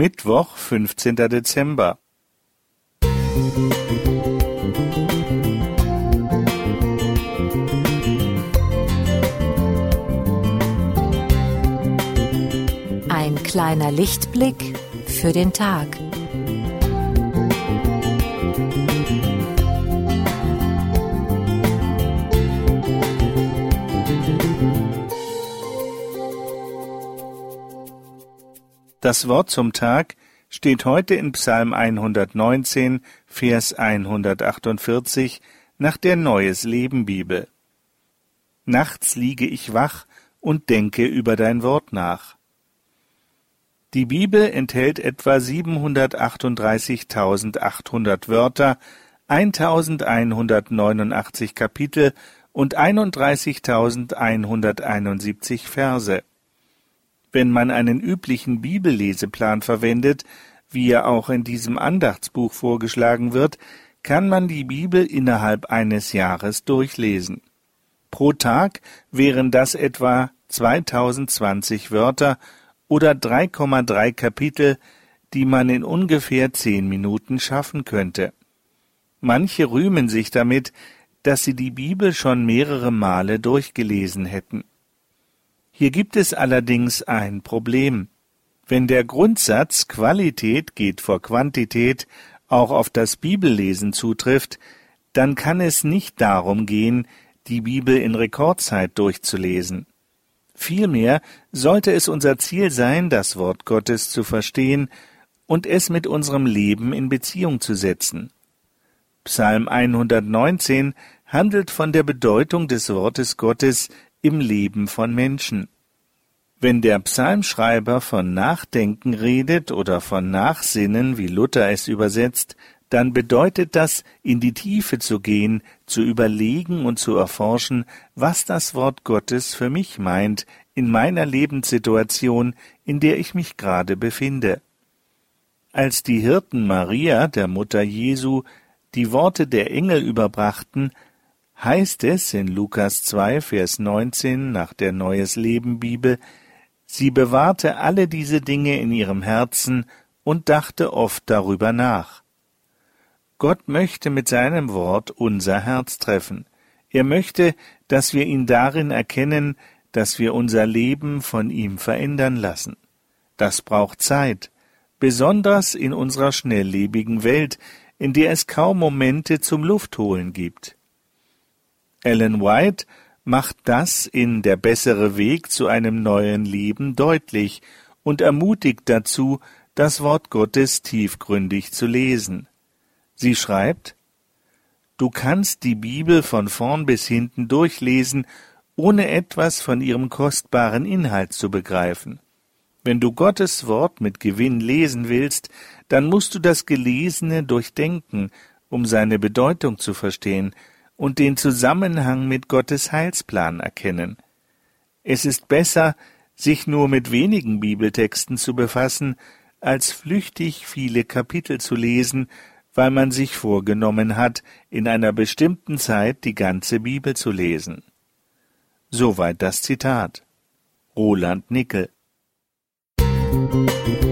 Mittwoch, 15. Dezember. Ein kleiner Lichtblick für den Tag. Das Wort zum Tag steht heute in Psalm 119, Vers 148 nach der Neues Leben Bibel. Nachts liege ich wach und denke über dein Wort nach. Die Bibel enthält etwa 738.800 Wörter, 1189 Kapitel und 31.171 Verse. Wenn man einen üblichen Bibelleseplan verwendet, wie er auch in diesem Andachtsbuch vorgeschlagen wird, kann man die Bibel innerhalb eines Jahres durchlesen. Pro Tag wären das etwa 2020 Wörter oder 3,3 Kapitel, die man in ungefähr zehn Minuten schaffen könnte. Manche rühmen sich damit, dass sie die Bibel schon mehrere Male durchgelesen hätten. Hier gibt es allerdings ein Problem. Wenn der Grundsatz Qualität geht vor Quantität auch auf das Bibellesen zutrifft, dann kann es nicht darum gehen, die Bibel in Rekordzeit durchzulesen. Vielmehr sollte es unser Ziel sein, das Wort Gottes zu verstehen und es mit unserem Leben in Beziehung zu setzen. Psalm 119 handelt von der Bedeutung des Wortes Gottes im Leben von Menschen. Wenn der Psalmschreiber von Nachdenken redet oder von Nachsinnen, wie Luther es übersetzt, dann bedeutet das, in die Tiefe zu gehen, zu überlegen und zu erforschen, was das Wort Gottes für mich meint, in meiner Lebenssituation, in der ich mich gerade befinde. Als die Hirten Maria, der Mutter Jesu, die Worte der Engel überbrachten, heißt es in Lukas 2, Vers 19 nach der Neues Leben Bibel, sie bewahrte alle diese Dinge in ihrem Herzen und dachte oft darüber nach. Gott möchte mit seinem Wort unser Herz treffen. Er möchte, dass wir ihn darin erkennen, dass wir unser Leben von ihm verändern lassen. Das braucht Zeit, besonders in unserer schnelllebigen Welt, in der es kaum Momente zum Luftholen gibt. Ellen White macht das in Der bessere Weg zu einem neuen Leben deutlich und ermutigt dazu, das Wort Gottes tiefgründig zu lesen. Sie schreibt Du kannst die Bibel von vorn bis hinten durchlesen, ohne etwas von ihrem kostbaren Inhalt zu begreifen. Wenn du Gottes Wort mit Gewinn lesen willst, dann musst du das Gelesene durchdenken, um seine Bedeutung zu verstehen und den Zusammenhang mit Gottes Heilsplan erkennen. Es ist besser, sich nur mit wenigen Bibeltexten zu befassen, als flüchtig viele Kapitel zu lesen, weil man sich vorgenommen hat, in einer bestimmten Zeit die ganze Bibel zu lesen. Soweit das Zitat. Roland Nickel Musik